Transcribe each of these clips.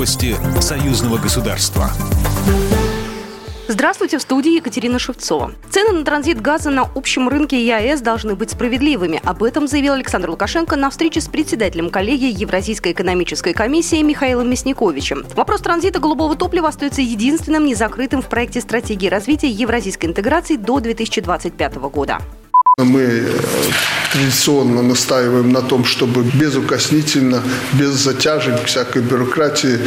Новости союзного государства. Здравствуйте, в студии Екатерина Шевцова. Цены на транзит газа на общем рынке ЕАЭС должны быть справедливыми. Об этом заявил Александр Лукашенко на встрече с председателем коллегии Евразийской экономической комиссии Михаилом Мясниковичем. Вопрос транзита голубого топлива остается единственным незакрытым в проекте стратегии развития евразийской интеграции до 2025 года. Мы э, традиционно настаиваем на том, чтобы безукоснительно, без затяжек, всякой бюрократии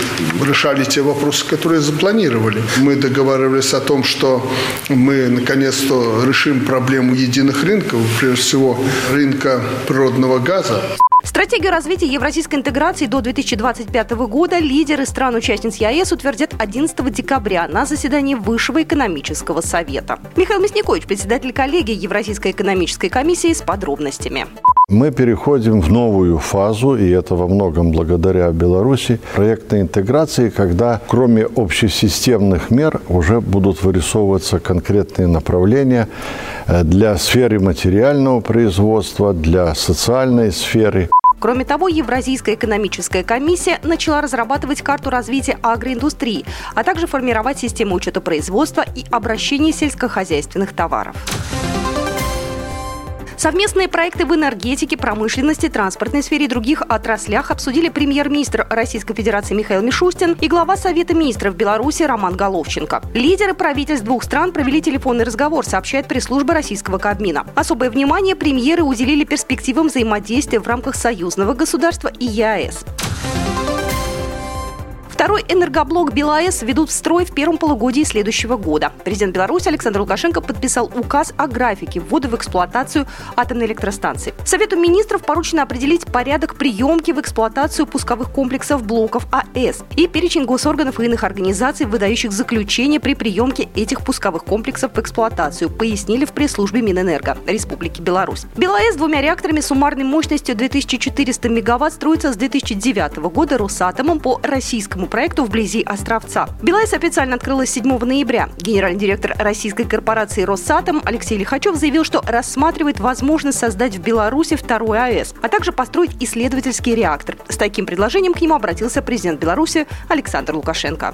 решали те вопросы, которые запланировали. Мы договаривались о том, что мы наконец-то решим проблему единых рынков, прежде всего рынка природного газа. Стратегию развития евразийской интеграции до 2025 года лидеры стран-участниц ЕАЭС утвердят 11 декабря на заседании Высшего экономического совета. Михаил Мясникович, председатель коллегии Евразийской экономической комиссии с подробностями. Мы переходим в новую фазу, и это во многом благодаря Беларуси, проектной интеграции, когда кроме общесистемных мер уже будут вырисовываться конкретные направления э, для сферы материального производства, для социальной сферы. Кроме того, Евразийская экономическая комиссия начала разрабатывать карту развития агроиндустрии, а также формировать систему учета производства и обращения сельскохозяйственных товаров. Совместные проекты в энергетике, промышленности, транспортной сфере и других отраслях обсудили премьер-министр Российской Федерации Михаил Мишустин и глава Совета министров Беларуси Роман Головченко. Лидеры правительств двух стран провели телефонный разговор, сообщает пресс-служба российского Кабмина. Особое внимание премьеры уделили перспективам взаимодействия в рамках союзного государства и ЕАЭС. Второй энергоблок БелАЭС ведут в строй в первом полугодии следующего года. Президент Беларуси Александр Лукашенко подписал указ о графике ввода в эксплуатацию атомной электростанции. Совету министров поручено определить порядок приемки в эксплуатацию пусковых комплексов блоков АЭС и перечень госорганов и иных организаций, выдающих заключение при приемке этих пусковых комплексов в эксплуатацию, пояснили в пресс-службе Минэнерго Республики Беларусь. БелАЭС двумя реакторами суммарной мощностью 2400 мегаватт строится с 2009 года Росатомом по российскому проекту вблизи Островца. БелАЭС официально открылась 7 ноября. Генеральный директор российской корпорации «Росатом» Алексей Лихачев заявил, что рассматривает возможность создать в Беларуси второй АЭС, а также построить исследовательский реактор. С таким предложением к нему обратился президент Беларуси Александр Лукашенко.